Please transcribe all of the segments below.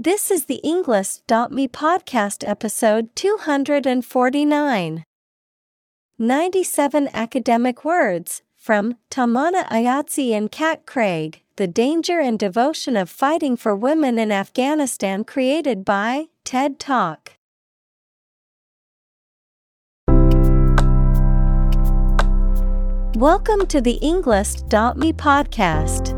This is the Englist.me podcast episode 249. 97 academic words from Tamana Ayazi and Kat Craig The Danger and Devotion of Fighting for Women in Afghanistan, created by TED Talk. Welcome to the Englist.me podcast.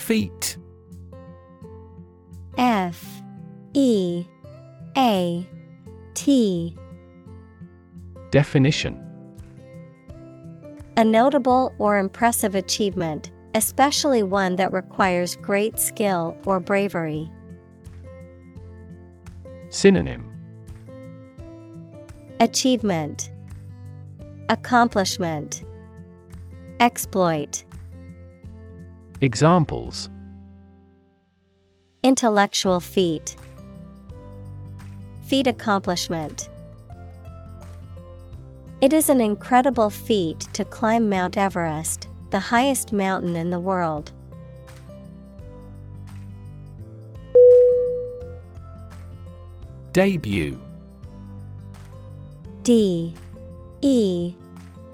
Feat. F E A T. Definition. A notable or impressive achievement, especially one that requires great skill or bravery. Synonym. Achievement. Accomplishment. Exploit Examples. Intellectual feat. Feat accomplishment. It is an incredible feat to climb Mount Everest, the highest mountain in the world. Debut. D. E.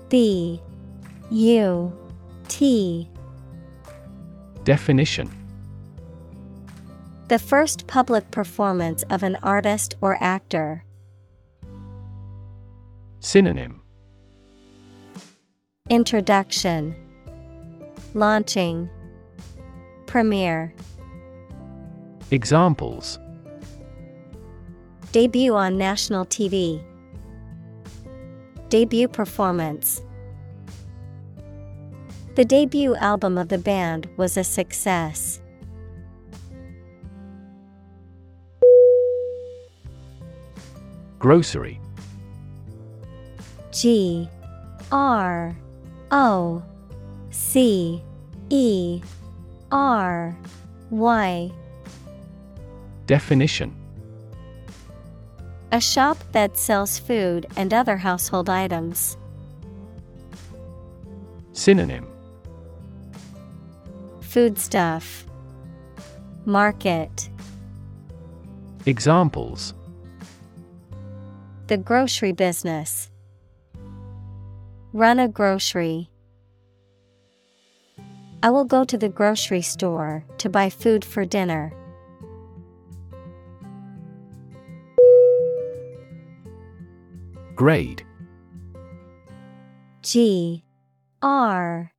B. U. T Definition The first public performance of an artist or actor. Synonym Introduction Launching Premiere Examples Debut on national TV. Debut performance. The debut album of the band was a success. Grocery G R O C E R Y Definition A shop that sells food and other household items. Synonym Foodstuff Market. Examples. The grocery business. Run a grocery. I will go to the grocery store to buy food for dinner. Grade. G. R.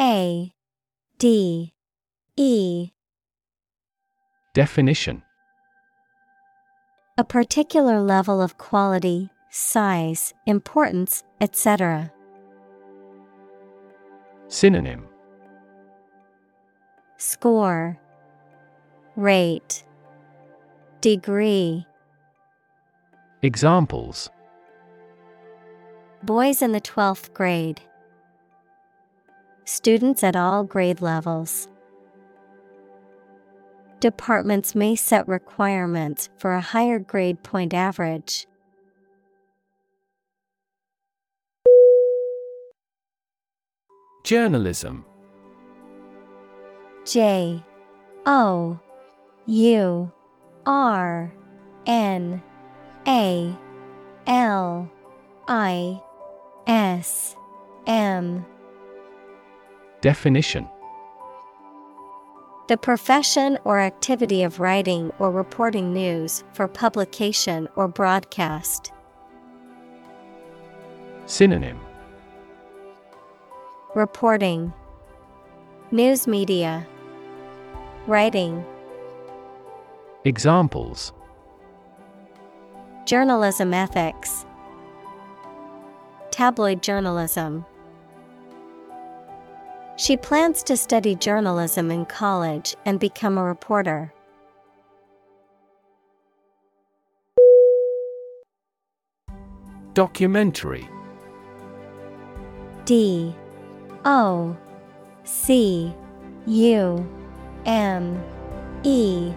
A. D E. Definition. A particular level of quality, size, importance, etc. Synonym. Score. Rate. Degree. Examples. Boys in the 12th grade. Students at all grade levels. Departments may set requirements for a higher grade point average. Journalism. J O U R N A L I S M. Definition The profession or activity of writing or reporting news for publication or broadcast. Synonym. Reporting. News media. Writing. Examples. Journalism ethics. Tabloid journalism she plans to study journalism in college and become a reporter. Documentary. D. O. C. U. M. E.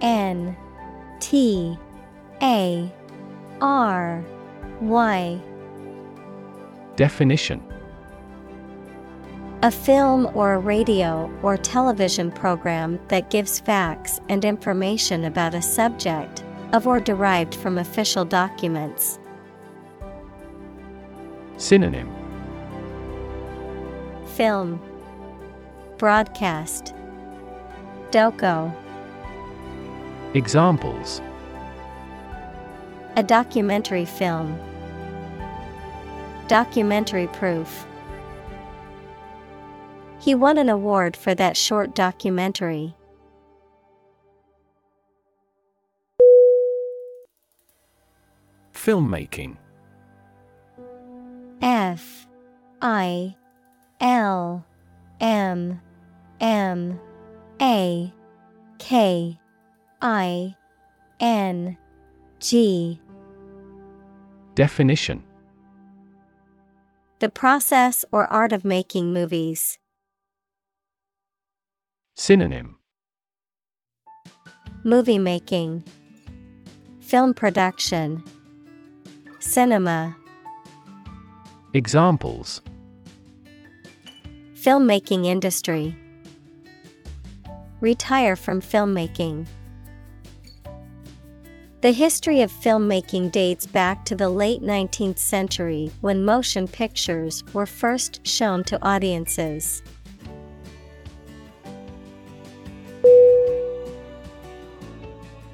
N. T. A. R. Y. Definition a film or a radio or television program that gives facts and information about a subject, of or derived from official documents. Synonym. Film. Broadcast. Doco. Examples. A documentary film. Documentary proof he won an award for that short documentary. Filmmaking F I L M M A K I N G Definition The process or art of making movies. Synonym Movie making, Film production, Cinema. Examples Filmmaking industry. Retire from filmmaking. The history of filmmaking dates back to the late 19th century when motion pictures were first shown to audiences.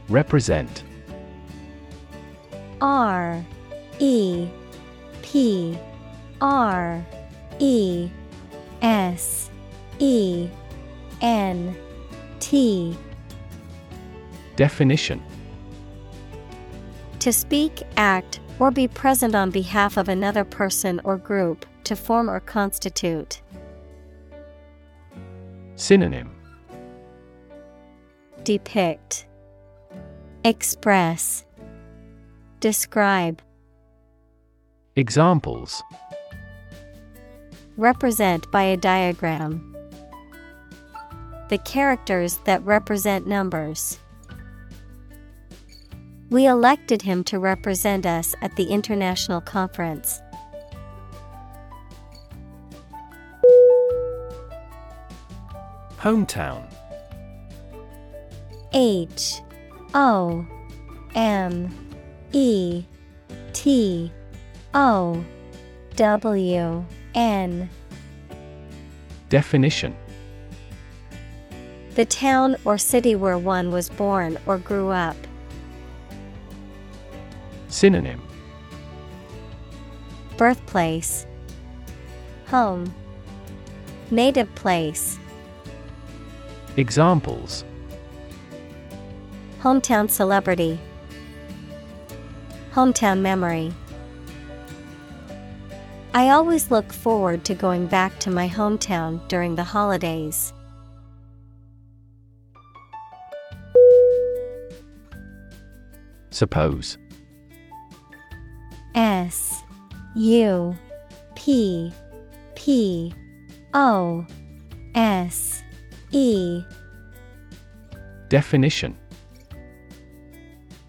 Represent. R E P R E S E N T. Definition. To speak, act, or be present on behalf of another person or group, to form or constitute. Synonym Depict Express Describe Examples Represent by a diagram. The characters that represent numbers. We elected him to represent us at the international conference. Hometown H O M E T O W N. Definition. The town or city where one was born or grew up. Synonym. Birthplace. Home. Native place. Examples Hometown celebrity. Hometown memory. I always look forward to going back to my hometown during the holidays. Suppose. S U P P O S E. Definition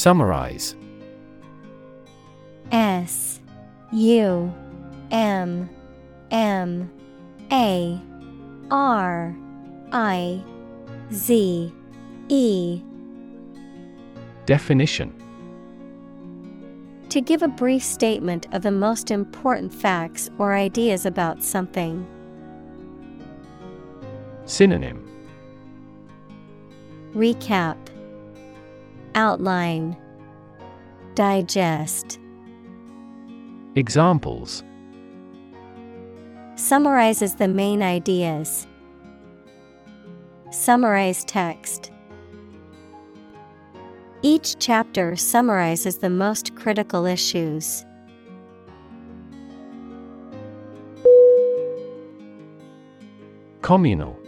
Summarize. S U M M A R I Z E. Definition. To give a brief statement of the most important facts or ideas about something. Synonym. Recap Outline Digest Examples Summarizes the main ideas. Summarize text. Each chapter summarizes the most critical issues. Communal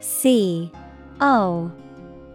C O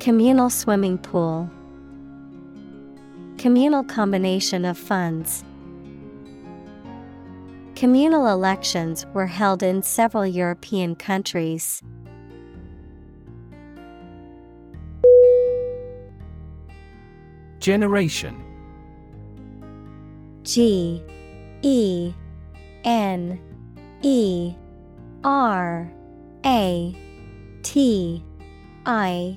Communal swimming pool. Communal combination of funds. Communal elections were held in several European countries. Generation G E N E R A T I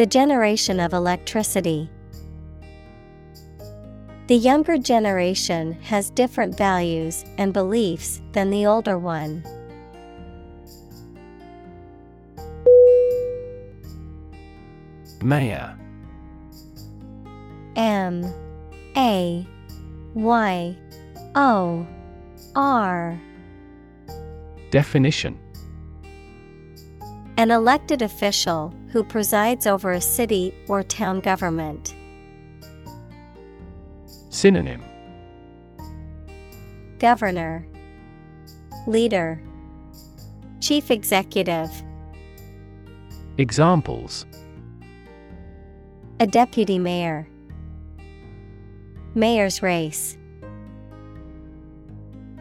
The generation of electricity. The younger generation has different values and beliefs than the older one. Maya M. A. Y. O. R. Definition An elected official who presides over a city or town government. Synonym. Governor. Leader. Chief Executive. Examples. A deputy mayor. Mayor's race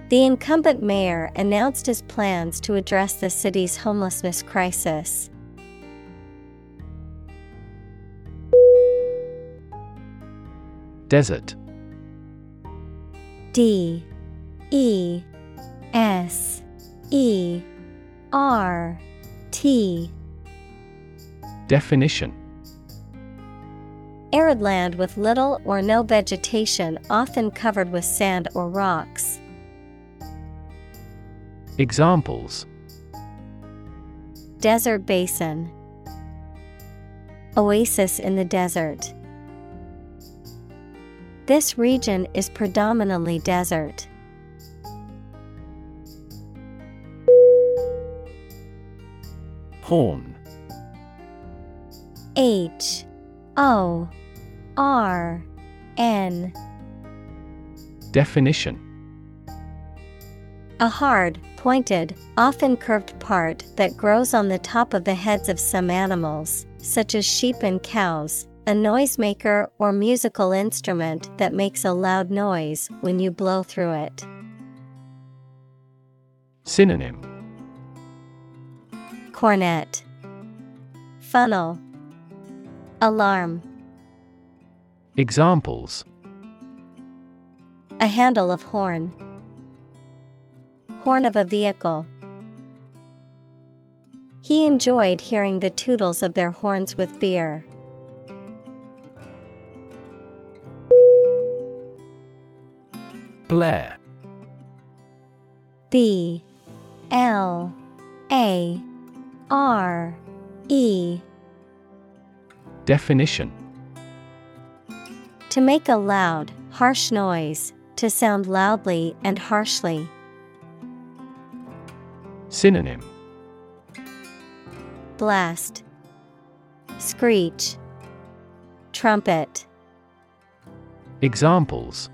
The incumbent mayor announced his plans to address the city's homelessness crisis. Desert. D. E. S. E. R. T. Definition. Arid land with little or no vegetation, often covered with sand or rocks. Examples. Desert basin, Oasis in the desert. This region is predominantly desert. Horn. H. O. R. N. Definition. A hard, pointed, often curved part that grows on the top of the heads of some animals, such as sheep and cows, a noisemaker or musical instrument that makes a loud noise when you blow through it. Synonym Cornet, Funnel, Alarm. Examples A handle of horn. Horn of a vehicle. He enjoyed hearing the tootles of their horns with beer. Blare B. L. A. R. E. Definition. To make a loud, harsh noise, to sound loudly and harshly. Synonym Blast, Screech, Trumpet. Examples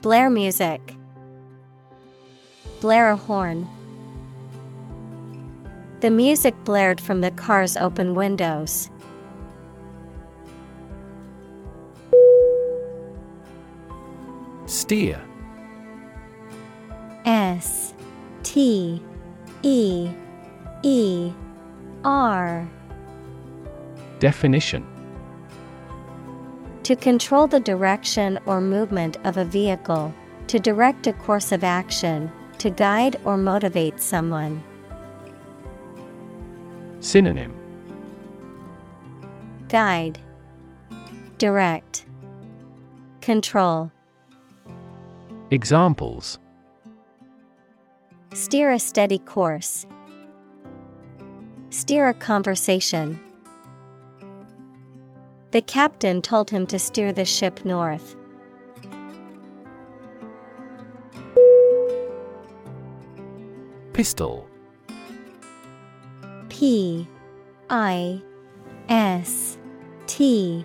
Blare music. Blare a horn. The music blared from the car's open windows. Steer S T E E R. Definition. To control the direction or movement of a vehicle, to direct a course of action, to guide or motivate someone. Synonym. Guide, Direct, Control. Examples Steer a steady course. Steer a conversation. The captain told him to steer the ship north. Pistol P I S T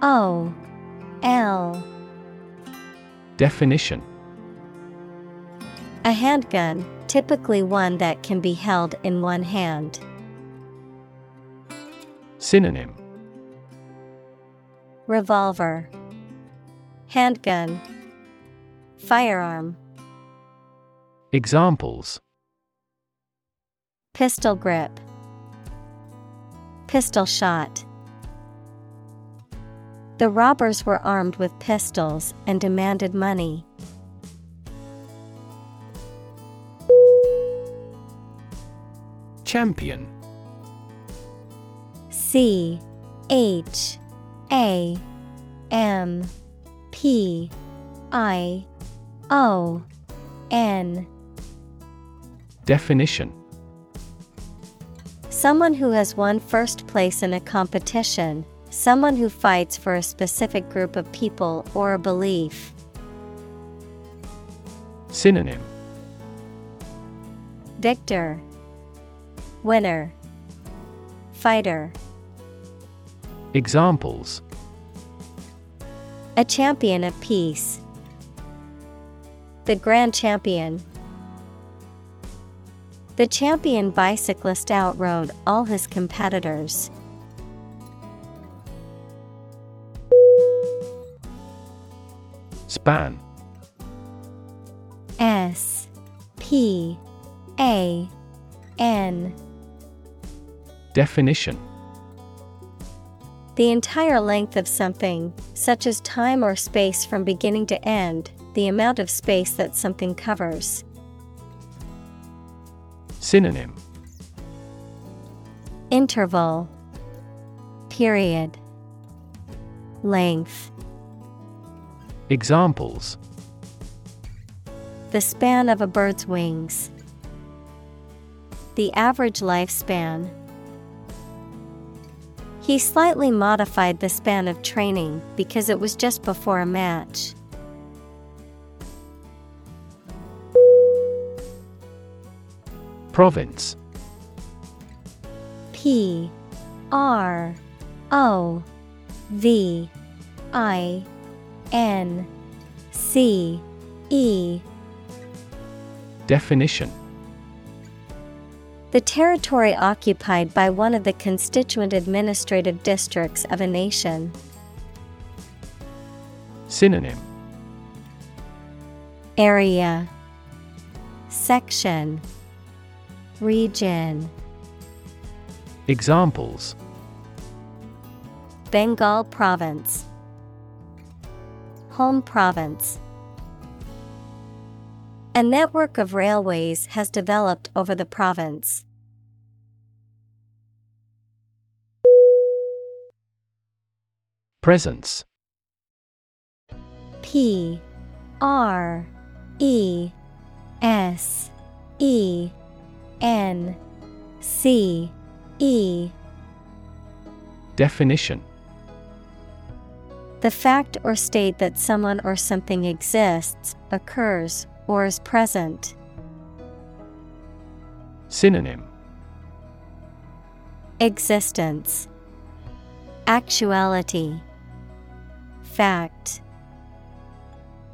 O L Definition A handgun, typically one that can be held in one hand. Synonym Revolver, Handgun, Firearm, Examples Pistol grip, Pistol shot. The robbers were armed with pistols and demanded money. Champion. C H A M P I O N. Definition. Someone who has won first place in a competition, someone who fights for a specific group of people or a belief. Synonym. Victor, Winner, Fighter. Examples A champion of peace. The grand champion. The champion bicyclist outrode all his competitors. Span S P A N Definition The entire length of something, such as time or space from beginning to end, the amount of space that something covers. Synonym Interval Period Length Examples The span of a bird's wings. The average lifespan. He slightly modified the span of training because it was just before a match. Province. P R O V I N C E. Definition The territory occupied by one of the constituent administrative districts of a nation. Synonym. Area. Section. Region. Examples. Bengal Province. Home Province A network of railways has developed over the province. Presence. P. R. E. S. E. N. C. E. Definition. The fact or state that someone or something exists, occurs, or is present. Synonym Existence Actuality Fact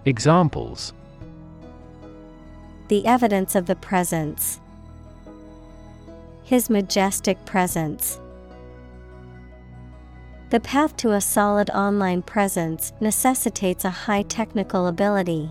Examples The evidence of the presence. His majestic presence. The path to a solid online presence necessitates a high technical ability.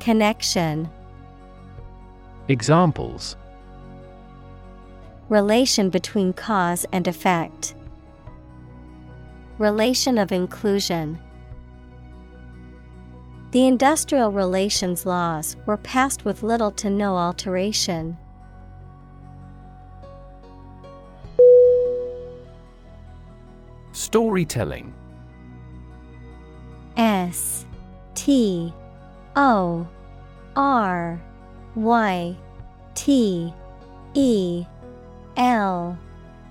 Connection Examples Relation between cause and effect. Relation of inclusion. The industrial relations laws were passed with little to no alteration. Storytelling S T O R Y T E L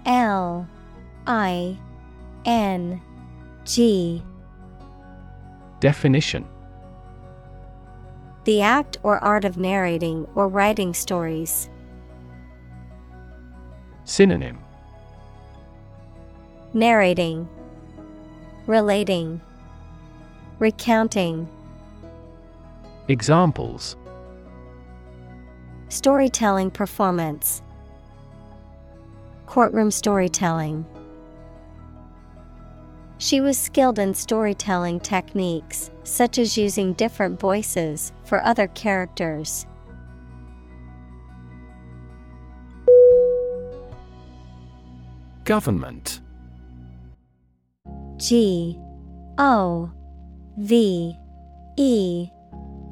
L I N G Definition The act or art of narrating or writing stories. Synonym Narrating, Relating, Recounting. Examples Storytelling performance, Courtroom storytelling. She was skilled in storytelling techniques, such as using different voices for other characters. Government G O V E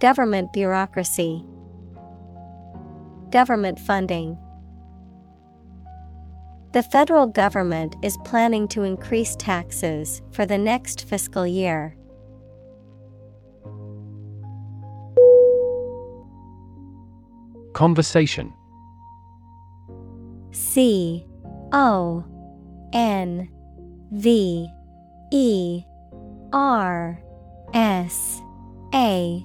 Government bureaucracy. Government funding. The federal government is planning to increase taxes for the next fiscal year. Conversation. C O N V E R S A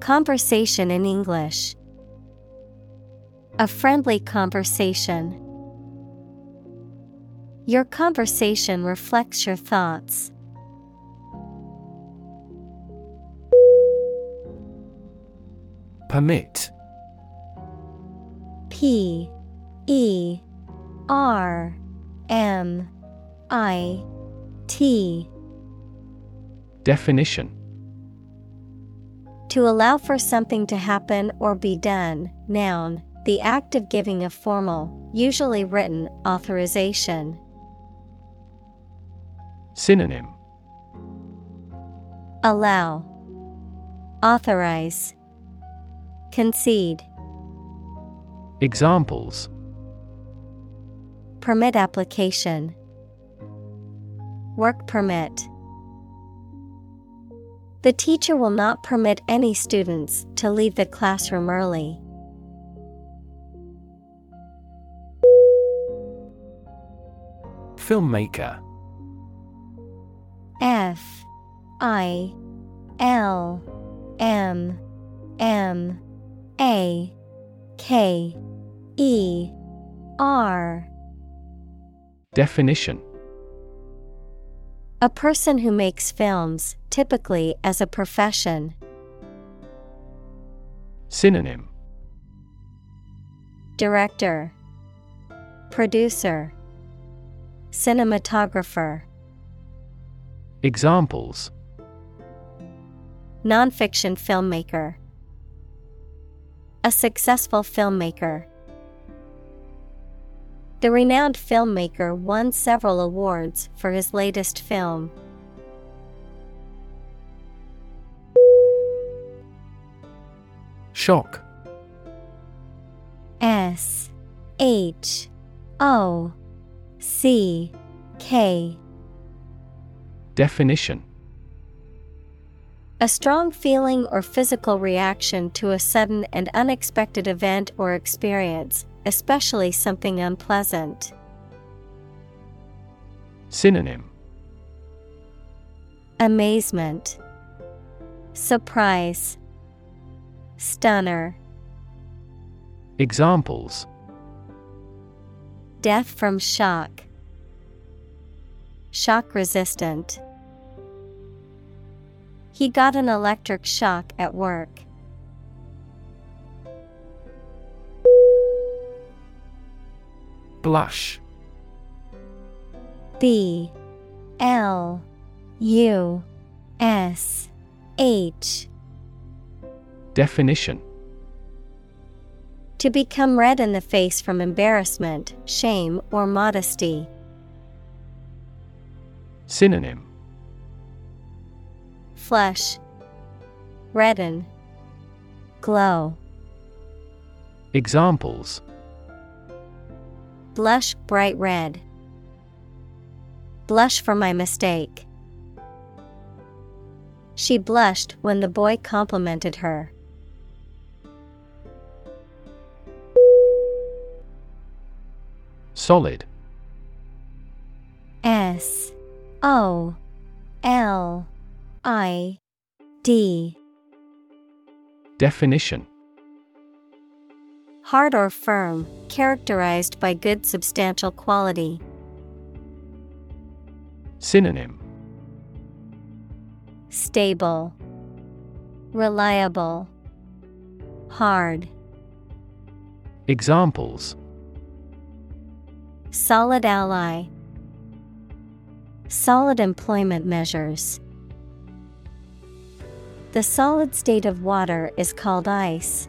Conversation in English A friendly conversation. Your conversation reflects your thoughts. Permit P E R M I T Definition To allow for something to happen or be done, noun, the act of giving a formal, usually written, authorization. Synonym Allow, Authorize, Concede. Examples Permit application, Work permit. The teacher will not permit any students to leave the classroom early. Filmmaker. F. I. L. M. M. A. K. E. R. Definition A person who makes films, typically as a profession. Synonym Director, Producer, Cinematographer. Examples Nonfiction filmmaker. A successful filmmaker. The renowned filmmaker won several awards for his latest film. Shock. S H O C K. Definition. A strong feeling or physical reaction to a sudden and unexpected event or experience, especially something unpleasant. Synonym Amazement, Surprise, Stunner, Examples Death from shock, Shock resistant. He got an electric shock at work. Blush. B L U S H. Definition. To become red in the face from embarrassment, shame, or modesty. Synonym. Flush, redden, glow. Examples Blush bright red. Blush for my mistake. She blushed when the boy complimented her. Solid S O L I D. Definition Hard or firm, characterized by good substantial quality. Synonym Stable, Reliable, Hard. Examples Solid ally. Solid employment measures. The solid state of water is called ice.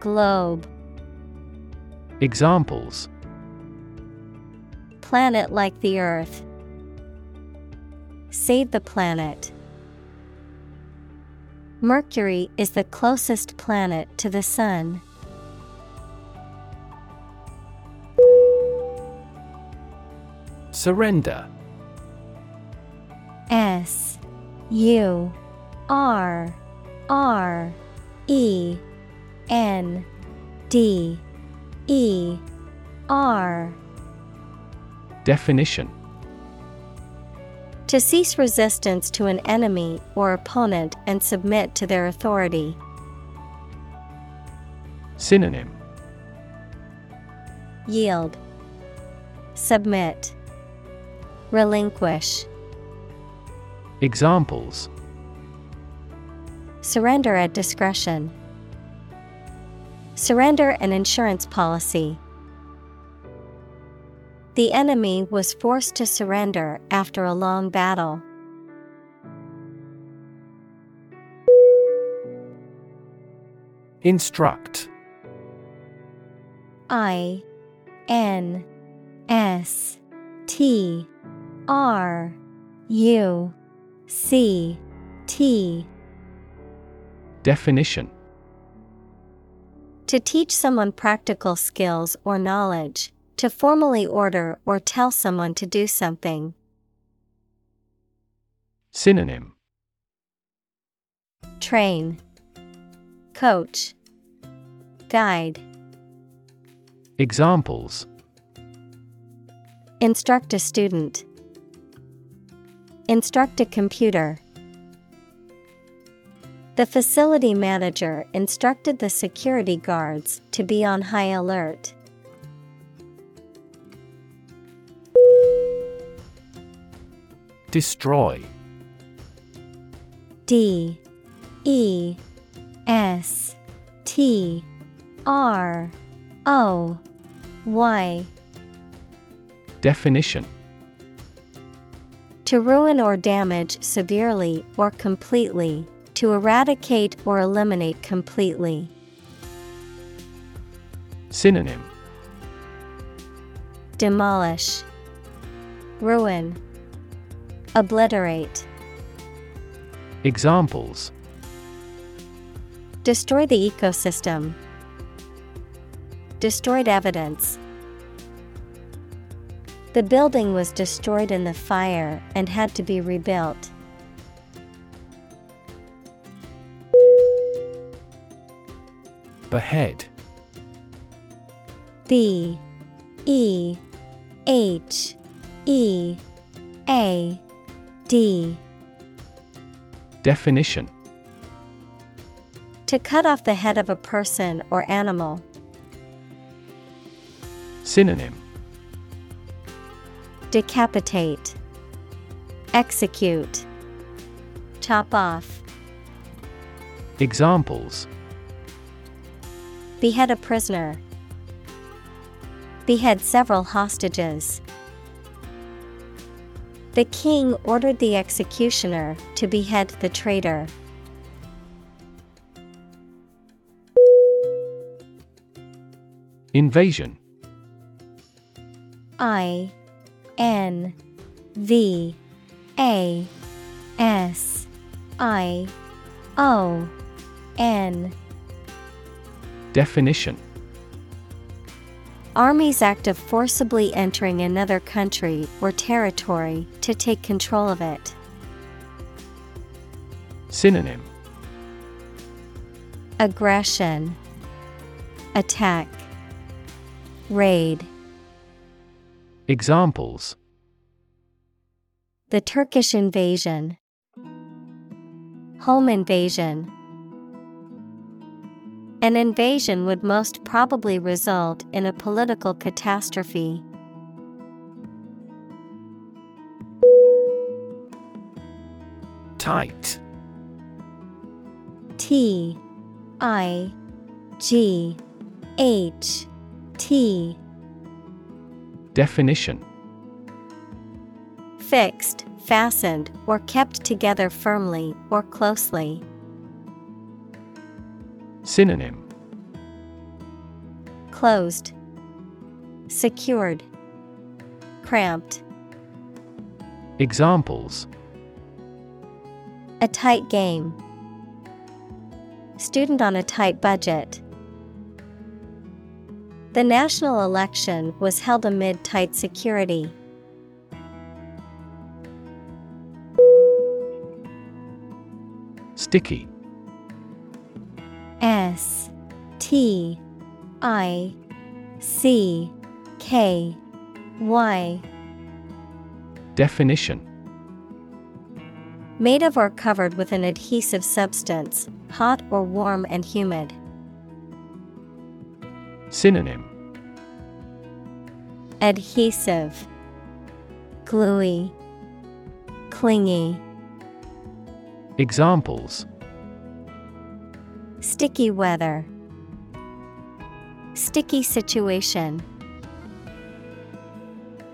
Globe. Examples Planet like the Earth. Save the planet. Mercury is the closest planet to the Sun. Surrender. S U R R E N D E R Definition To cease resistance to an enemy or opponent and submit to their authority. Synonym Yield, Submit, Relinquish. Examples Surrender at discretion. Surrender an insurance policy. The enemy was forced to surrender after a long battle. Instruct. I N S T R U C T Definition To teach someone practical skills or knowledge, to formally order or tell someone to do something. Synonym. Train, Coach, Guide, Examples. Instruct a student, Instruct a computer. The facility manager instructed the security guards to be on high alert. Destroy. D. E. S. T. R. O. Y. Definition. To ruin or damage severely or completely, to eradicate or eliminate completely. Synonym Demolish, Ruin, Obliterate. Examples Destroy the ecosystem. Destroyed evidence. The building was destroyed in the fire and had to be rebuilt. Behead. B E H E A D. Definition. To cut off the head of a person or animal. Synonym. Decapitate, Execute, Chop off, Examples Behead a prisoner, Behead several hostages. The king ordered the executioner to behead the traitor. Invasion I N V A S I O N Definition Armies act of forcibly entering another country or territory to take control of it. Synonym Aggression, Attack, Raid. Examples The Turkish invasion, Home invasion. An invasion would most probably result in a political catastrophe. Tight. T I G H T Definition Fixed, fastened, or kept together firmly or closely. Synonym Closed, Secured, Cramped. Examples A tight game. Student on a tight budget. The national election was held amid tight security. Sticky. T I C K Y Definition Made of or covered with an adhesive substance, hot or warm and humid. Synonym Adhesive, Gluey, Clingy. Examples Sticky weather. Sticky situation.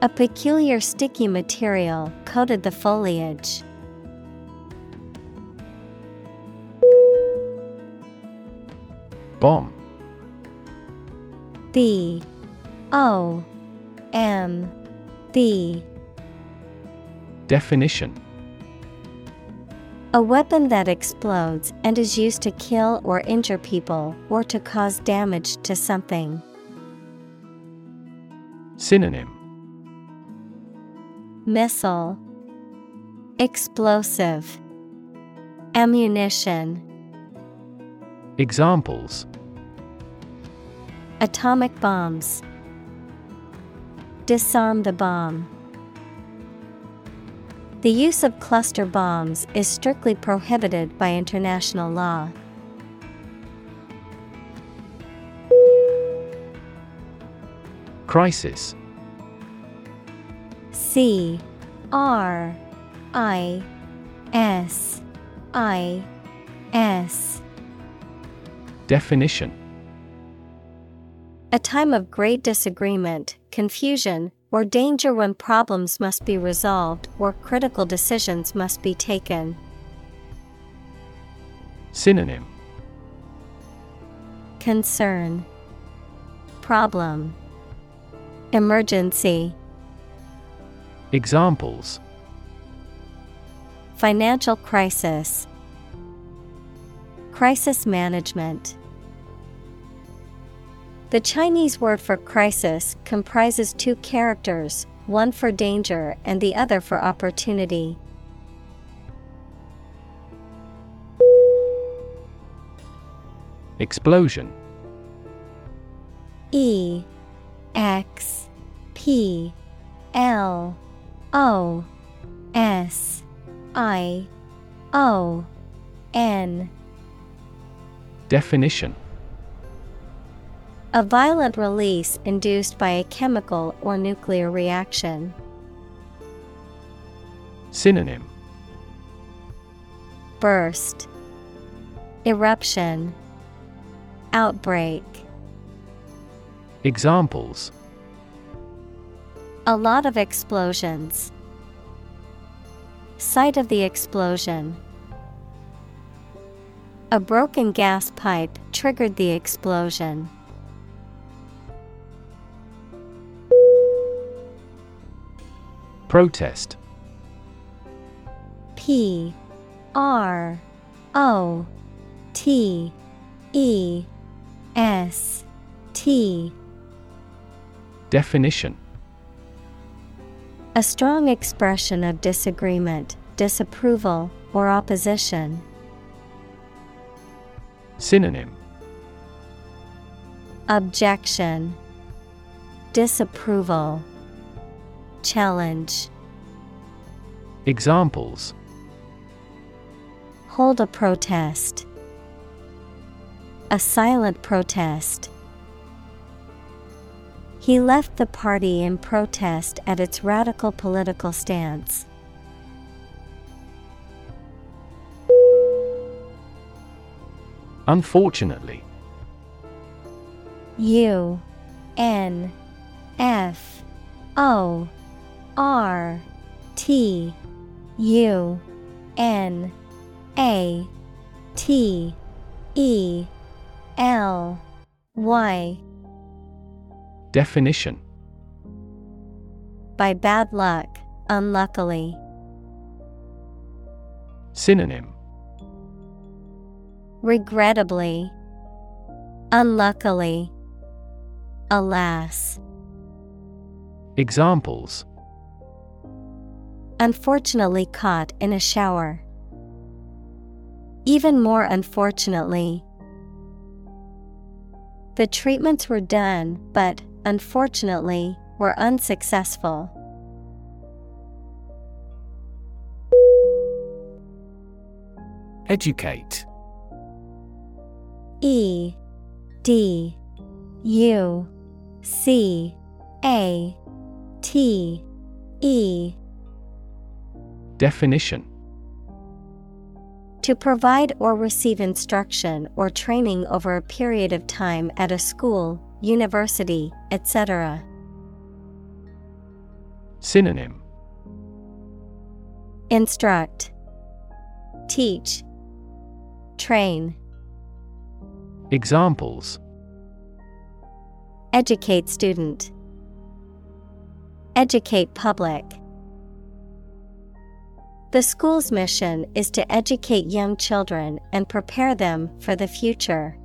A peculiar sticky material coated the foliage. Bomb. B O M B Definition A weapon that explodes and is used to kill or injure people or to cause damage to something. Synonym. Missile. Explosive. Ammunition. Examples. Atomic bombs. Disarm the bomb. The use of cluster bombs is strictly prohibited by international law. Crisis. C R I S I S. Definition. A time of great disagreement, confusion, or danger when problems must be resolved or critical decisions must be taken. Synonym. Concern. Problem. Emergency. Examples. Financial crisis. Crisis management The Chinese word for crisis comprises two characters, one for danger and the other for opportunity. Explosion. E X P L O S I O N. Definition A violent release induced by a chemical or nuclear reaction. Synonym Burst Eruption Outbreak Examples A lot of explosions. Site of the explosion. A broken gas pipe triggered the explosion. Protest. P R O T E S T. Definition. A strong expression of disagreement, disapproval, or opposition. Synonym. Objection. Disapproval Challenge Examples Hold a protest. A silent protest. He left the party in protest at its radical political stance. Unfortunately. U N F O R T U N A T E L Y Definition. By bad luck, unluckily. Synonym. Regrettably, unluckily, alas. Examples Unfortunately caught in a shower. Even more unfortunately, the treatments were done, but unfortunately, were unsuccessful. Educate E D U C A T E Definition To provide or receive instruction or training over a period of time at a school, university, etc. Synonym Instruct, Teach, Train. Examples Educate student. Educate public. The school's mission is to educate young children and prepare them for the future.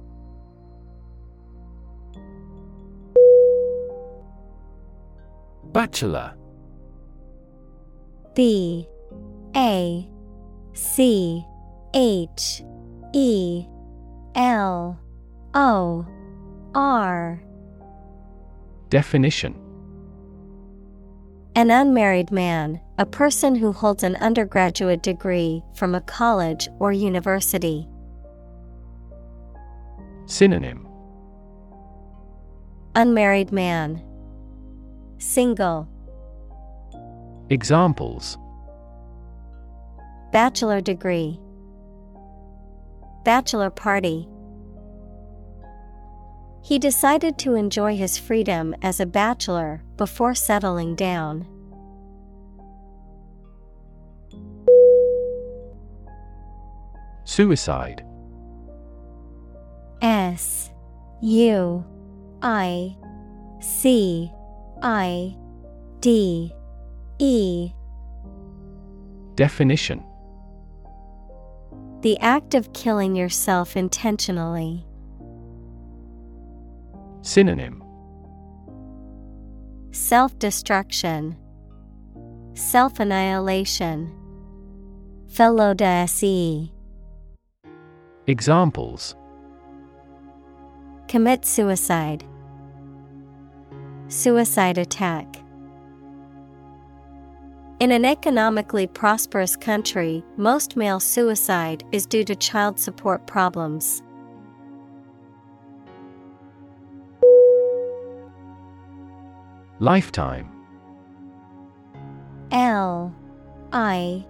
Bachelor. B A C H E L O R. Definition An unmarried man, a person who holds an undergraduate degree from a college or university. Synonym Unmarried man. Single. Examples Bachelor degree. Bachelor party. He decided to enjoy his freedom as a bachelor before settling down. Suicide S U I C I D E Definition The act of killing yourself intentionally. Synonym. Self destruction, Self annihilation, Felo Examples. Commit suicide, Suicide attack. In an economically prosperous country, most male suicide is due to child support problems. Lifetime. L I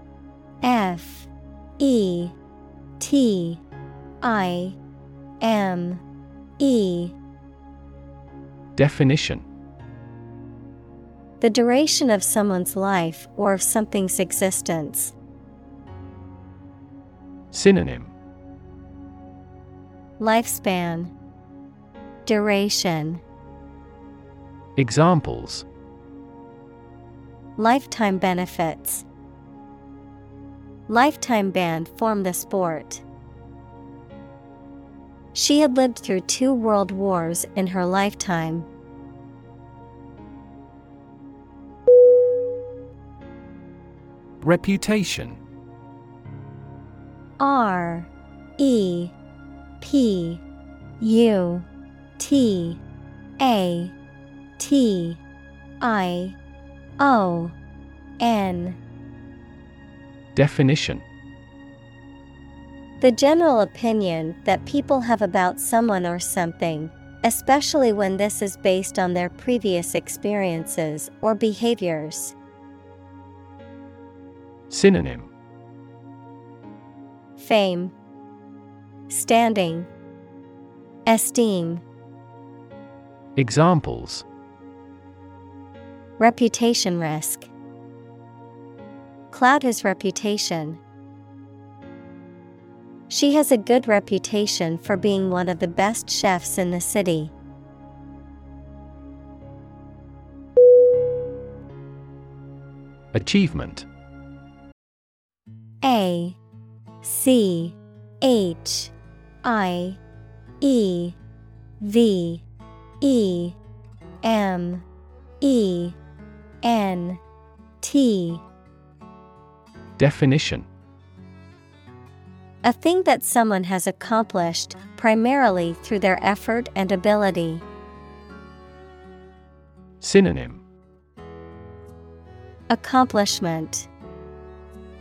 F E T I M E. Definition. The duration of someone's life or of something's existence. Synonym. Lifespan. Duration Examples Lifetime benefits. Lifetime ban form the sport. She had lived through two world wars in her lifetime. Reputation R E P U T A T I O N. Definition. The general opinion that people have about someone or something, especially when this is based on their previous experiences or behaviors. Synonym. Fame, Standing, Esteem. Examples Reputation risk. Cloud his reputation. She has a good reputation for being one of the best chefs in the city. Achievement A C H I E V E M E N T. Definition. A thing that someone has accomplished primarily through their effort and ability. Synonym. Accomplishment.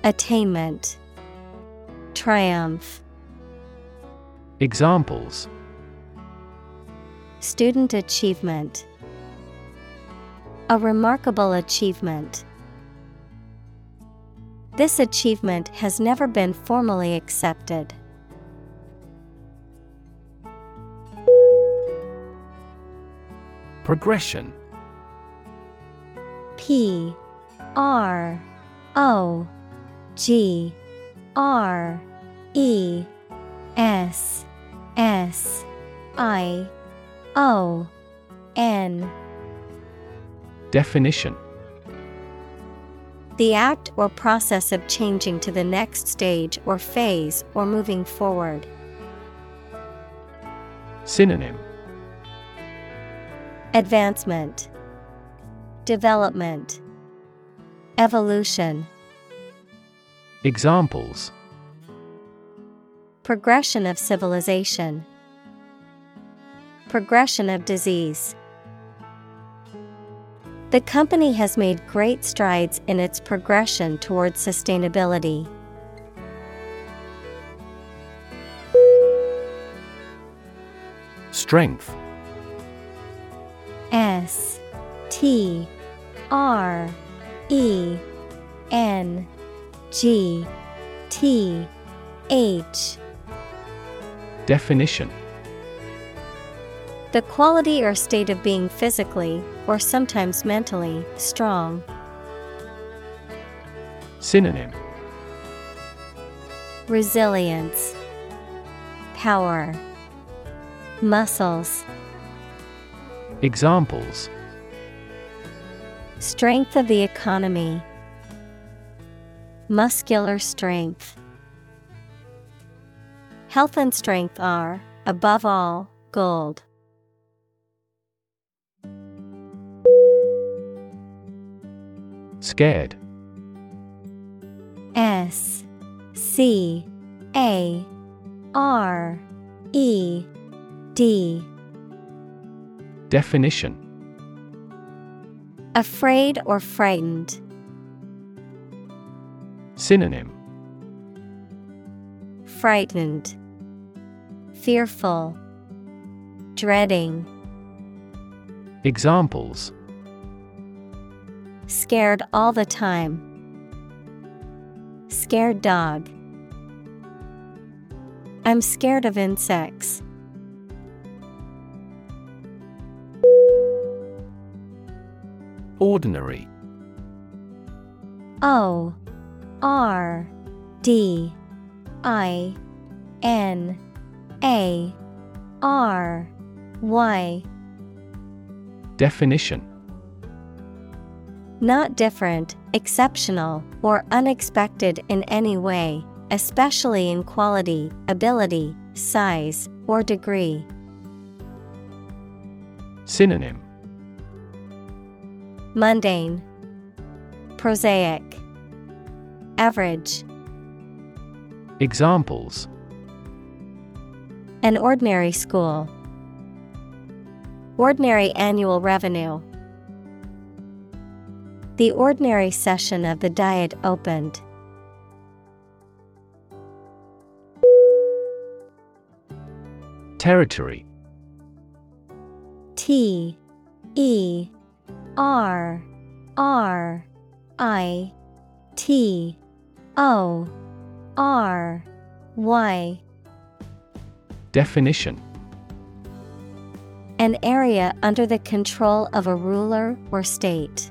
Attainment. Triumph. Examples. Student achievement A remarkable achievement. This achievement has never been formally accepted. Progression P R O G R E S S I O N Definition. The act or process of changing to the next stage or phase or moving forward. Synonym. Advancement. Development. Evolution. Examples. Progression of civilization. Progression of disease The company has made great strides in its progression towards sustainability. Strength. S T R E N G T H. Definition The quality or state of being physically, or sometimes mentally, strong. Synonym Resilience, Power, Muscles, Examples Strength of the economy, Muscular strength. Health and strength are, above all, gold. Scared S C A R E D Definition Afraid or frightened. Synonym Frightened. Fearful. Dreading. Examples Scared all the time. Scared dog. I'm scared of insects. Ordinary O R D I N A R Y. Definition Not different, exceptional, or unexpected in any way, especially in quality, ability, size, or degree. Synonym Mundane, Prosaic, Average. Examples An ordinary school. Ordinary annual revenue. The ordinary session of the Diet opened. Territory T E R R I T O R Y Definition An area under the control of a ruler or state.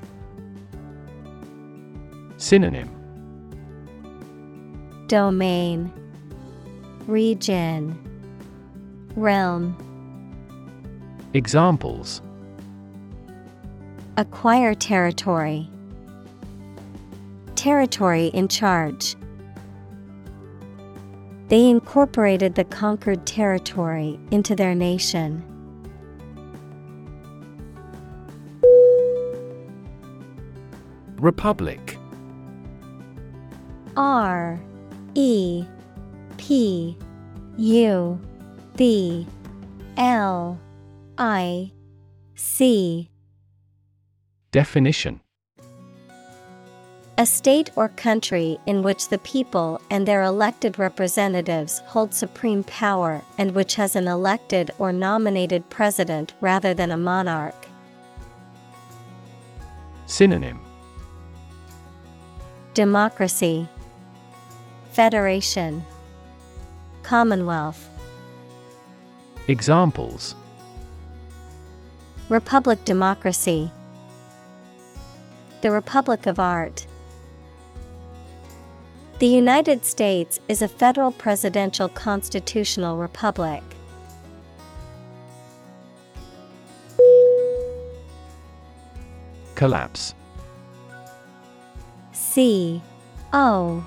Synonym Domain Region Realm Examples Acquire territory. Territory in charge. They incorporated the conquered territory into their nation. Republic R E P U B L I C. Definition. A state or country in which the people and their elected representatives hold supreme power and which has an elected or nominated president rather than a monarch. Synonym. Democracy Federation Commonwealth. Examples. Republic Democracy. The Republic of Art. The United States is a federal presidential constitutional republic. Collapse. C O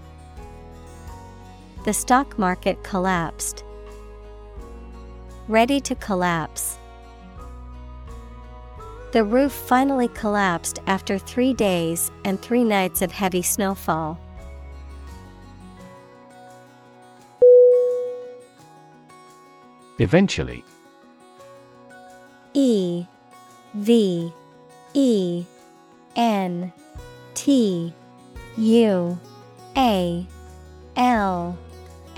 The stock market collapsed. Ready to collapse. The roof finally collapsed after three days and three nights of heavy snowfall. Eventually E V E N T U A L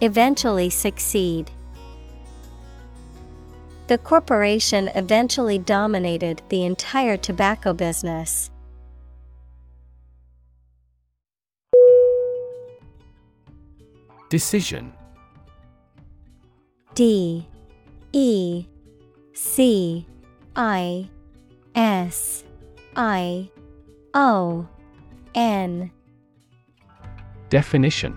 eventually succeed. The corporation eventually dominated the entire tobacco business. Decision. D. E. C. I. S. I. O. N. Definition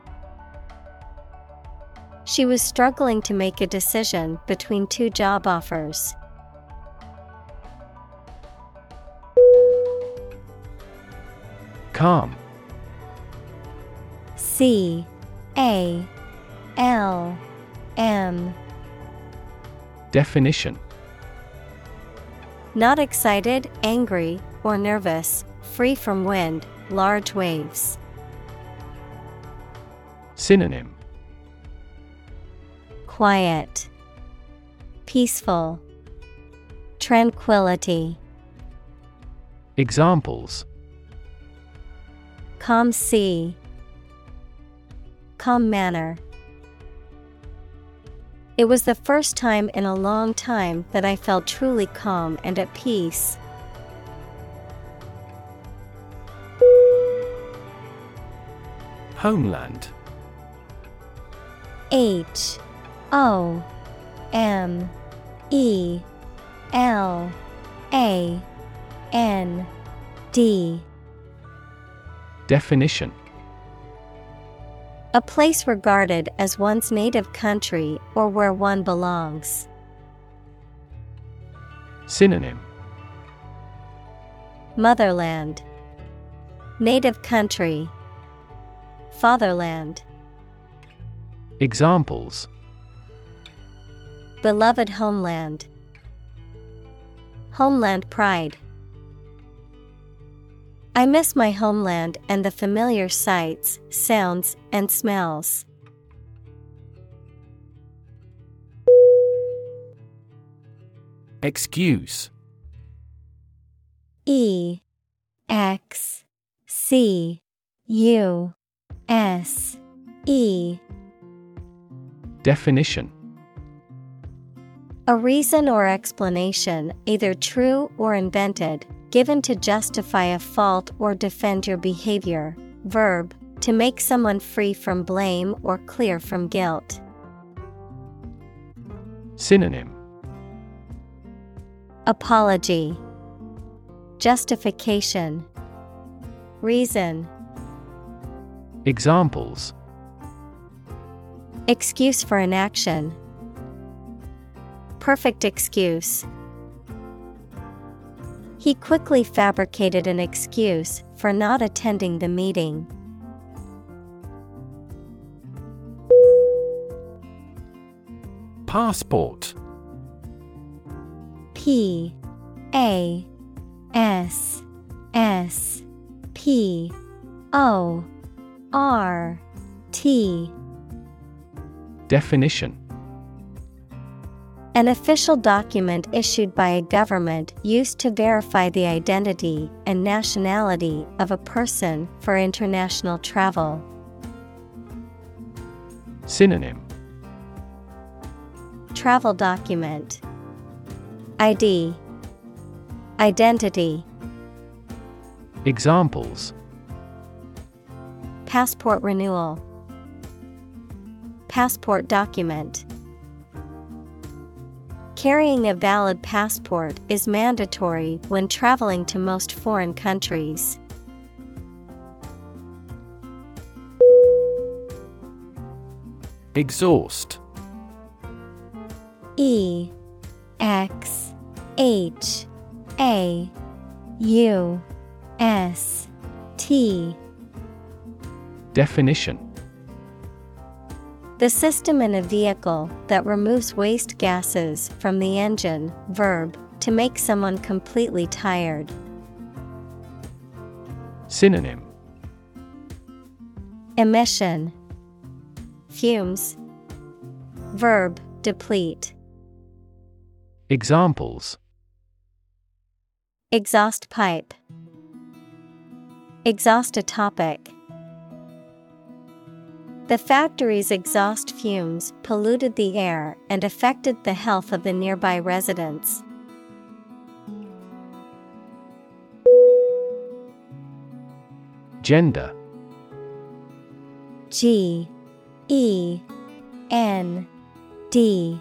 She was struggling to make a decision between two job offers. Calm. C A L M. Definition. Not excited, angry, or nervous, free from wind, large waves. Synonym Quiet, Peaceful, Tranquility, Examples. Calm sea, calm manner. It was the first time in a long time that I felt truly calm and at peace. Homeland. H O M E L A N D. Definition. A place regarded as one's native country or where one belongs. Synonym. Motherland. Native country. Fatherland. Examples Beloved homeland. Homeland pride. I miss my homeland and the familiar sights, sounds, and smells. Excuse. E X C U S E. Definition A reason or explanation, either true or invented, given to justify a fault or defend your behavior. Verb, to make someone free from blame or clear from guilt. Synonym Apology, Justification, Reason, Examples Excuse for inaction. Perfect excuse. He quickly fabricated an excuse for not attending the meeting. Passport P A S S P O R T Definition An official document issued by a government used to verify the identity and nationality of a person for international travel. Synonym. Travel document. ID Identity. Examples. Passport renewal. Passport document Carrying a valid passport is mandatory when traveling to most foreign countries. Exhaust. E X H A U S T. Definition The system in a vehicle that removes waste gases from the engine, verb, to make someone completely tired. Synonym. Emission. Fumes. Verb deplete. Examples. Exhaust pipe. Exhaust a topic. The factory's exhaust fumes polluted the air and affected the health of the nearby residents. Gender. G E N D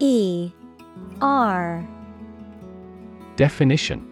E R. Definition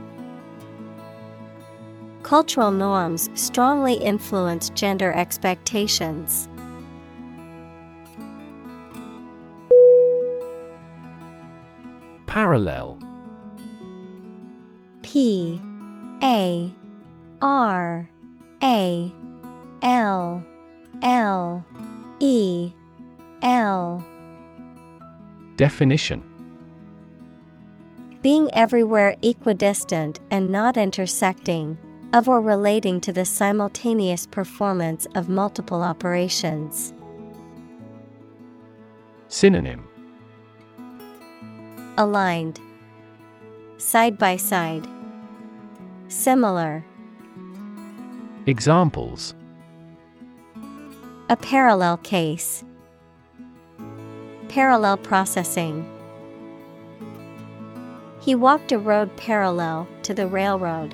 Cultural norms strongly influence gender expectations. Parallel. P A R A L L E L. Definition. Being everywhere equidistant and not intersecting, of or relating to the simultaneous performance of multiple operations. Synonym Aligned, Side by side, Similar. Examples A parallel case. Parallel processing. He walked a road parallel to the railroad.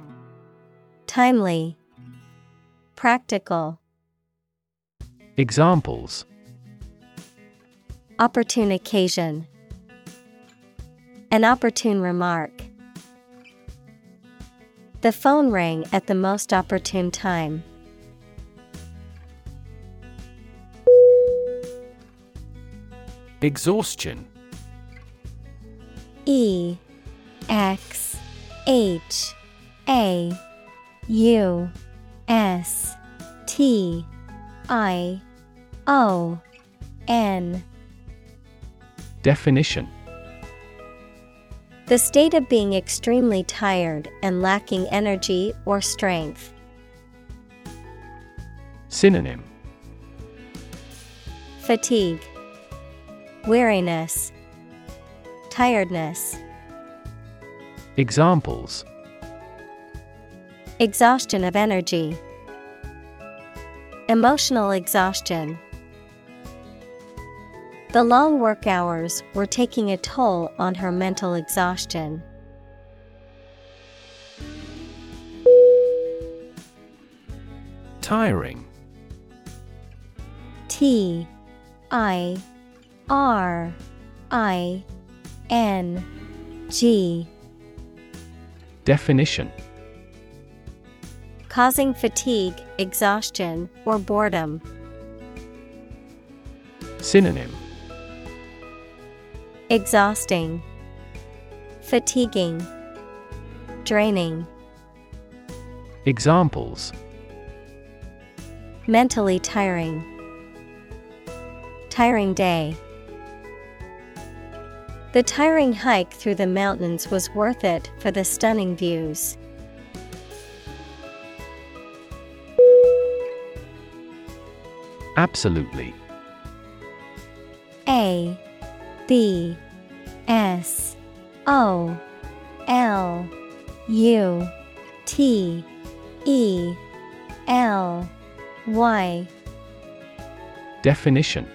Timely, Practical, Examples Opportune occasion, An opportune remark. The phone rang at the most opportune time. Exhaustion E X H A U S T I O N. Definition. The state of being extremely tired and lacking energy or strength. Synonym. Fatigue, Weariness, Tiredness. Examples Exhaustion of energy. Emotional exhaustion. The long work hours were taking a toll on her mental exhaustion. Tiring T I R I N G Definition Causing fatigue, exhaustion, or boredom. Synonym Exhausting, Fatiguing, Draining. Examples Mentally tiring. Tiring day. The tiring hike through the mountains was worth it for the stunning views. Absolutely. A B S O L U T E L Y. Definition.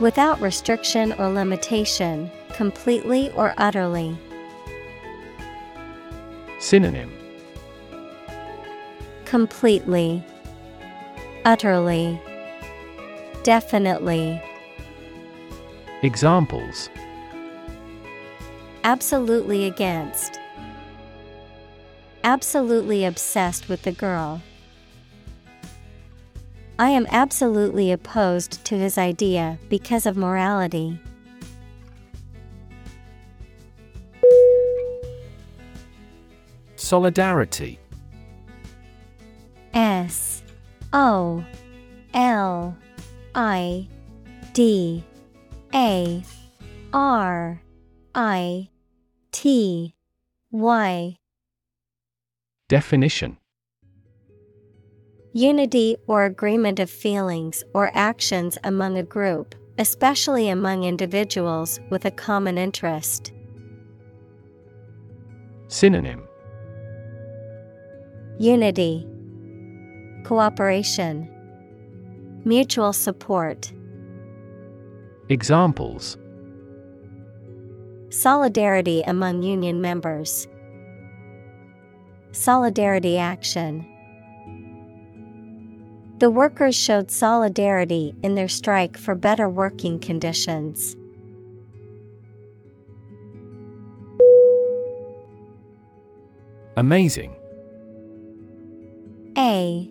Without restriction or limitation, completely or utterly. Synonym. Completely, utterly, definitely. Examples Absolutely against. Absolutely obsessed with the girl. I am absolutely opposed to his idea because of morality. Solidarity S O L I D A R I T Y Definition. Unity or agreement of feelings or actions among a group, especially among individuals with a common interest. Synonym. Unity, Cooperation, Mutual support. Examples Solidarity among union members. Solidarity action. The workers showed solidarity in their strike for better working conditions. Amazing. A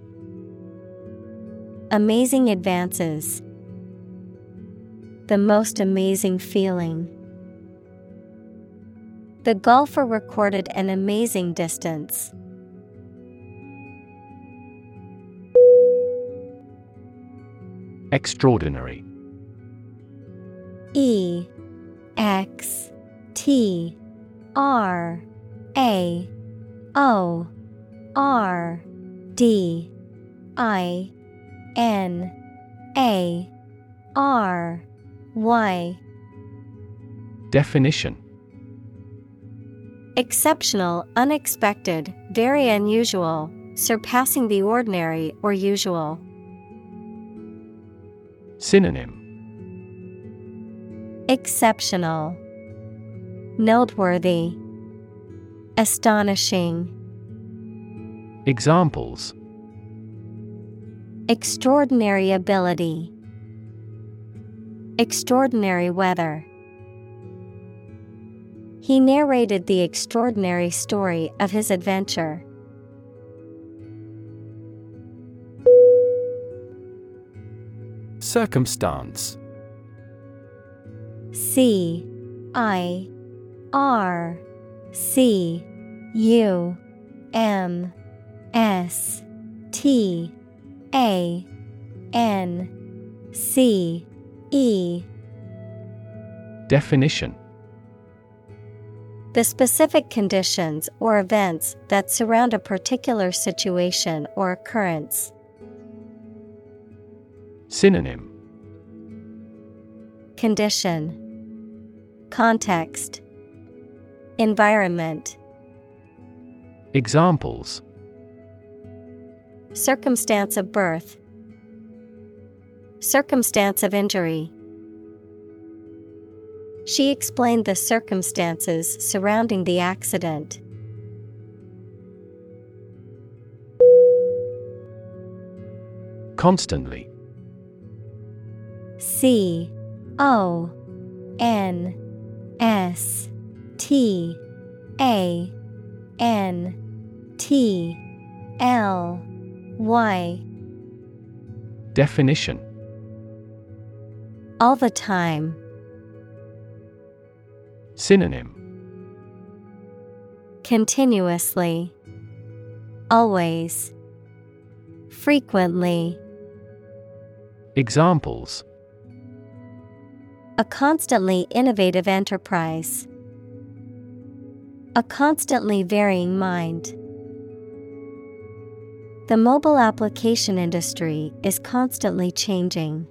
Amazing advances. The most amazing feeling. The golfer recorded an amazing distance. Extraordinary. E X T R A O R D I N A R Y. Definition. Exceptional, unexpected, very unusual, surpassing the ordinary or usual. Synonym. Exceptional, Noteworthy, Astonishing, Examples Extraordinary ability, Extraordinary weather. He narrated the extraordinary story of his adventure. Circumstance C I R C U M S T A N C E. Definition. The specific conditions or events that surround a particular situation or occurrence. Synonym. Condition. Context. Environment. Examples Circumstance of birth. Circumstance of injury. She explained the circumstances surrounding the accident. Constantly. C O N S T A N T L Y Definition All the time. Synonym Continuously. Always. Frequently. Examples A constantly innovative enterprise. A constantly varying mind. The mobile application industry is constantly changing.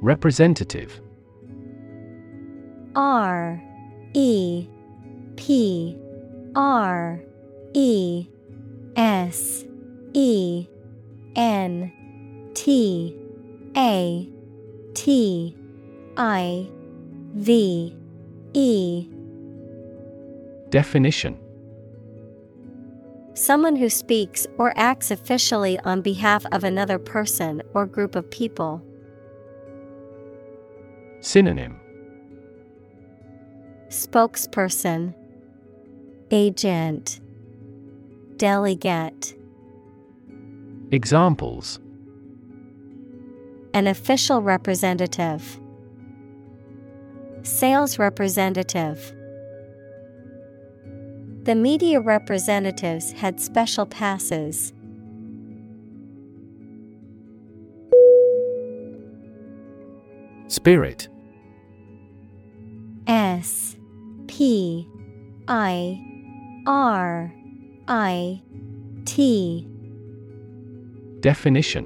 Representative R E P R E S E N T A T I V E Definition. Someone who speaks or acts officially on behalf of another person or group of people. Synonym. Spokesperson, Agent, Delegate, Examples. An official representative, Sales representative. The media representatives had special passes. Spirit. S P I R I T. Definition.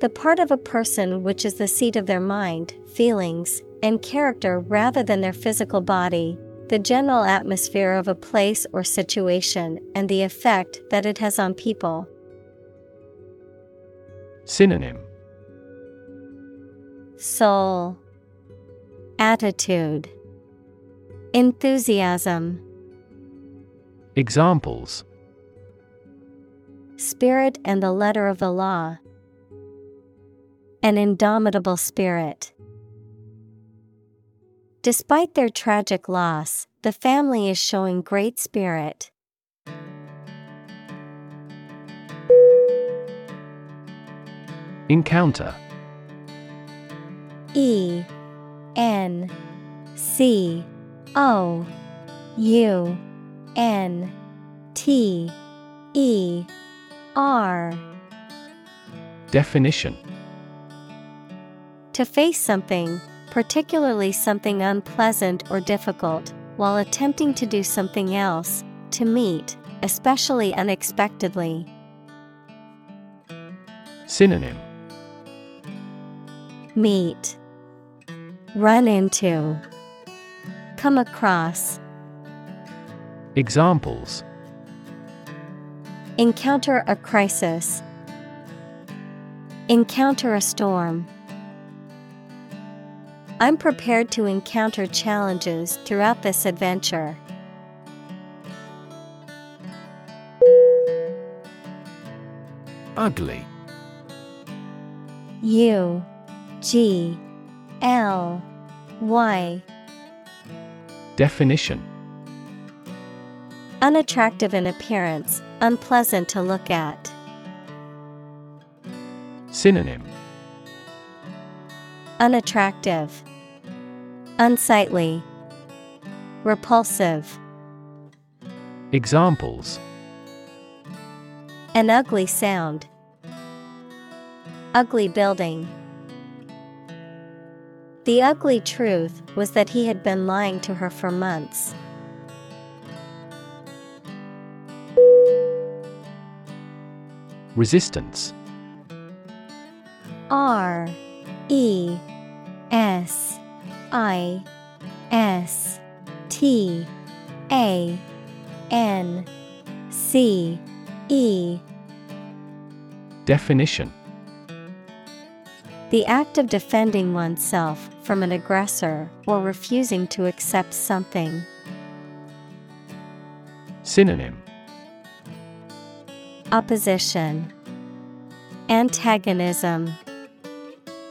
The part of a person which is the seat of their mind, feelings, and character rather than their physical body, the general atmosphere of a place or situation, and the effect that it has on people. Synonym Soul, Attitude, Enthusiasm, Examples Spirit and the letter of the law. An indomitable spirit. Despite their tragic loss, the family is showing great spirit. Encounter. E N C O U N T E R. Definition. To face something, particularly something unpleasant or difficult, while attempting to do something else, to meet, especially unexpectedly. Synonym. Meet, Run into, Come across, Examples. Encounter a crisis, Encounter a storm. I'm prepared to encounter challenges throughout this adventure. Ugly. U G L Y. Definition. Unattractive in appearance, unpleasant to look at. Synonym. Unattractive, Unsightly, Repulsive. Examples An ugly sound. Ugly building. The ugly truth was that he had been lying to her for months. Resistance R E S I S T A N C E. Definition. The act of defending oneself from an aggressor or refusing to accept something. Synonym. Opposition, Antagonism,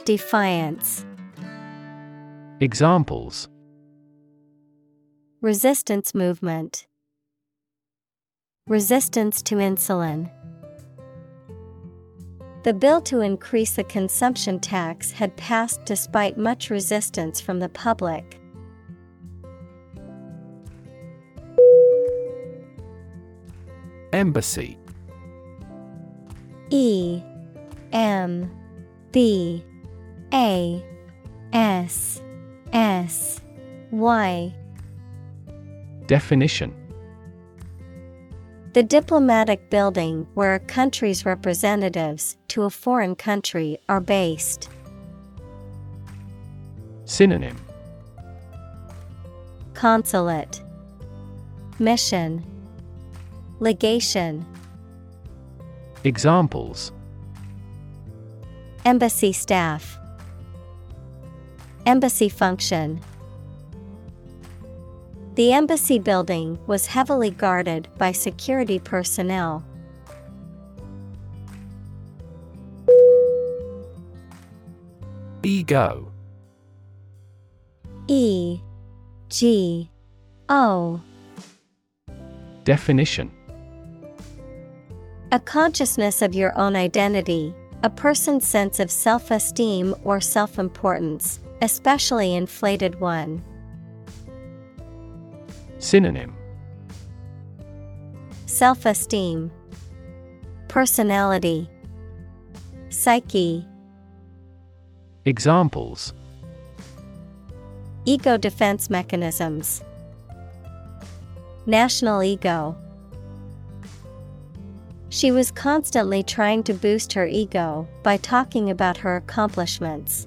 Defiance, Examples Resistance movement, Resistance to insulin. The bill to increase the consumption tax had passed despite much resistance from the public. Embassy E M B A S S Y. Definition. The diplomatic building where a country's representatives to a foreign country are based. Synonym. Consulate. Mission. Legation. Examples. Embassy staff Embassy function. The embassy building was heavily guarded by security personnel. Ego E G O. Definition. A consciousness of your own identity, a person's sense of self esteem or self importance, especially inflated one. Synonym Self esteem, Personality, Psyche. Examples Ego defense mechanisms, National ego. She was constantly trying to boost her ego by talking about her accomplishments.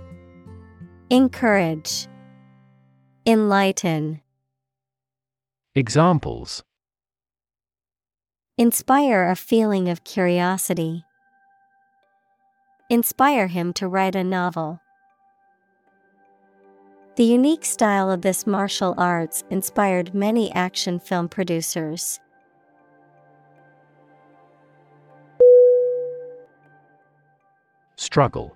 Encourage, Enlighten. Examples Inspire a feeling of curiosity. Inspire him to write a novel. The unique style of this martial arts inspired many action film producers. Struggle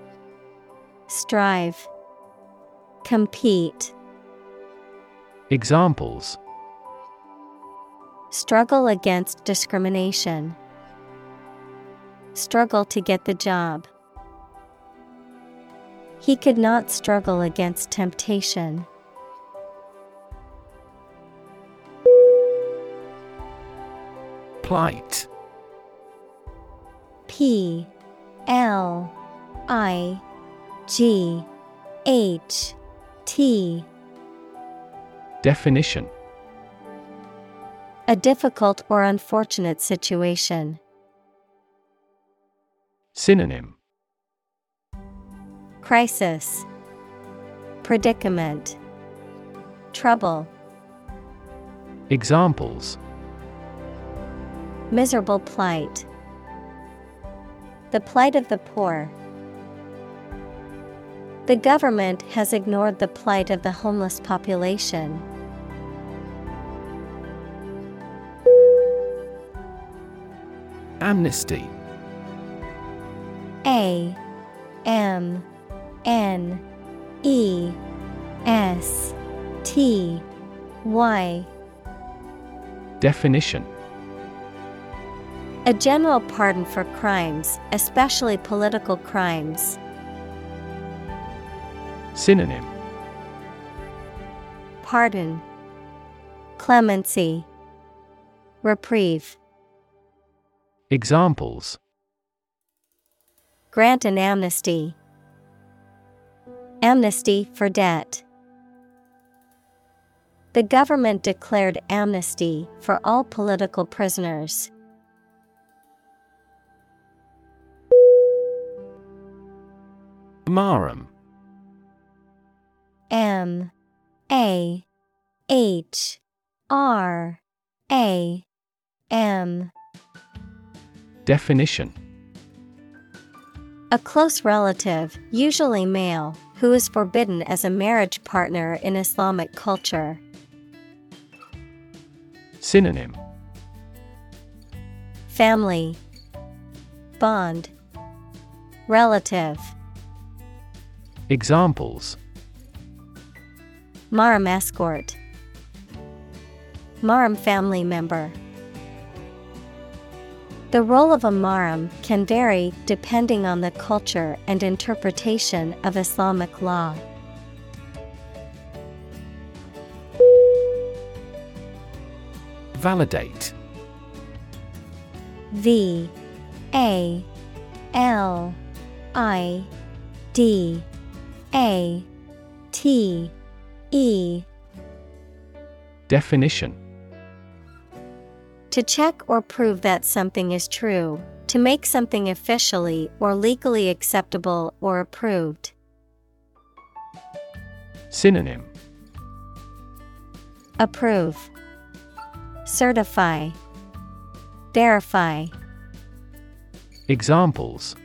Strive, Compete. Examples Struggle against discrimination. Struggle to get the job. He could not struggle against temptation. Plight P L I G H T. Definition. A difficult or unfortunate situation. Synonym. Crisis, Predicament, Trouble, Examples. Miserable plight. The plight of the poor. The government has ignored the plight of the homeless population. Amnesty A M N E S T Y Definition A general pardon for crimes, especially political crimes. Synonym Pardon, Clemency, Reprieve. Examples Grant an amnesty. Amnesty for debt. The government declared amnesty for all political prisoners. Mahram M A H R A M. Definition. A close relative, usually male, who is forbidden as a marriage partner in Islamic culture. Synonym. Family. Bond. Relative. Examples Mahram escort. Mahram family member. The role of a Mahram can vary depending on the culture and interpretation of Islamic law. Validate. V A L I D A T E Definition To check or prove that something is true, To make something officially or legally acceptable or approved. Synonym Approve, Certify, Verify. Examples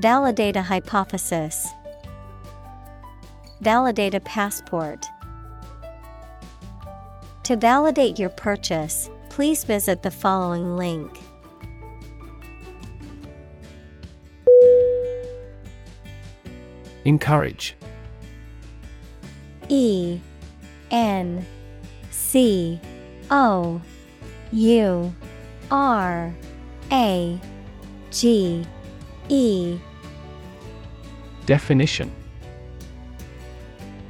Validate a hypothesis. Validate a passport. To validate your purchase, please visit the following link. Encourage E N C O U R A G E Definition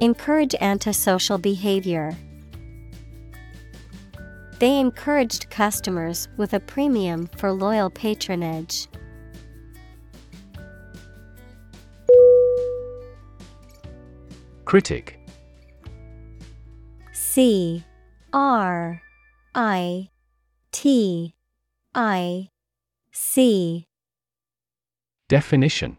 Encourage antisocial behavior. They encouraged customers with a premium for loyal patronage. Critic C R I T I C Definition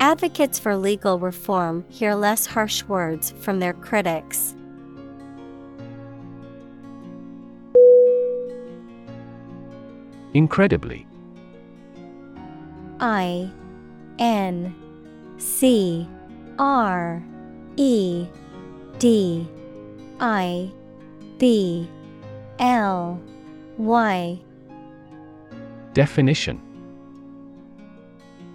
Advocates for legal reform hear less harsh words from their critics. Incredibly. I N C R E D I B L Y. Definition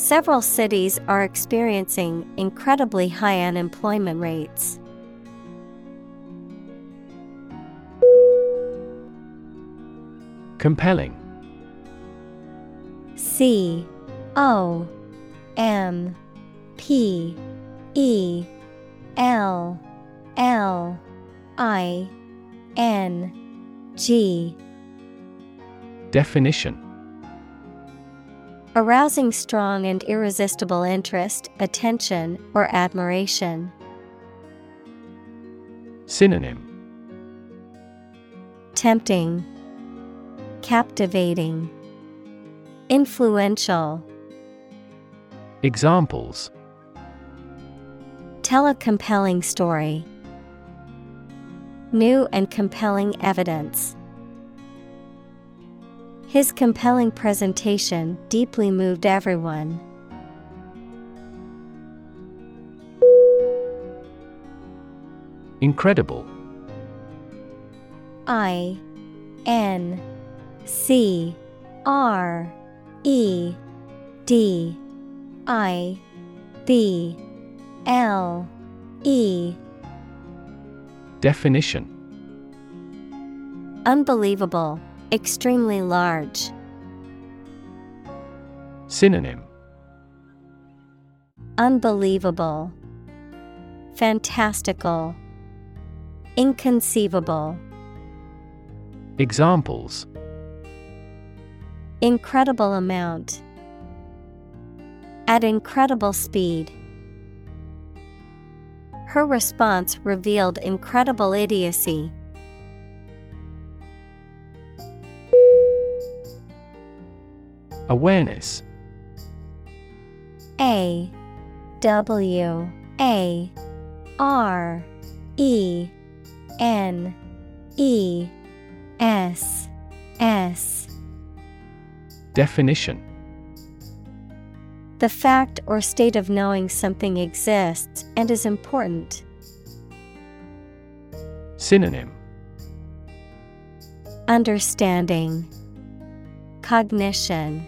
Several cities are experiencing incredibly high unemployment rates. Compelling. C O M P E L L I N G. Definition Arousing strong and irresistible interest, attention, or admiration. Synonym Tempting, Captivating, Influential. Examples Tell a compelling story. New and compelling evidence. His compelling presentation deeply moved everyone. Incredible. I N C R E D I B L E. Definition. Unbelievable, extremely large. Synonym Unbelievable, Fantastical, Inconceivable. Examples Incredible amount. At incredible speed. Her response revealed incredible idiocy. Awareness. A W A R E N E S S. Definition. The fact or state of knowing something exists and is important. Synonym. Understanding. Cognition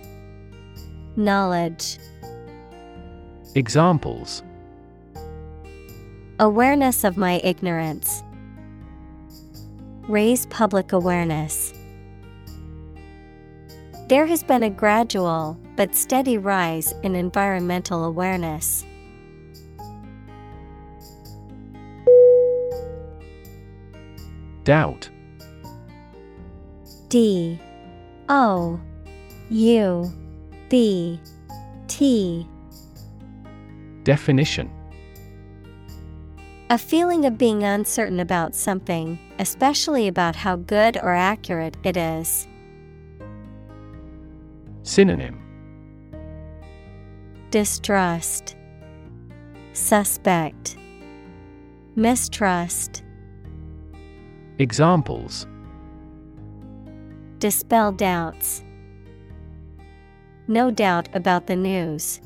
Knowledge Examples Awareness of my ignorance. Raise public awareness. There has been a gradual but steady rise in environmental awareness. Doubt D O U B T Definition A feeling of being uncertain about something, especially about how good or accurate it is. Synonym Distrust, Suspect, Mistrust. Examples Dispel doubts. No doubt about the news.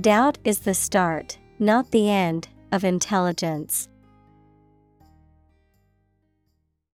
Doubt is the start, not the end, of intelligence.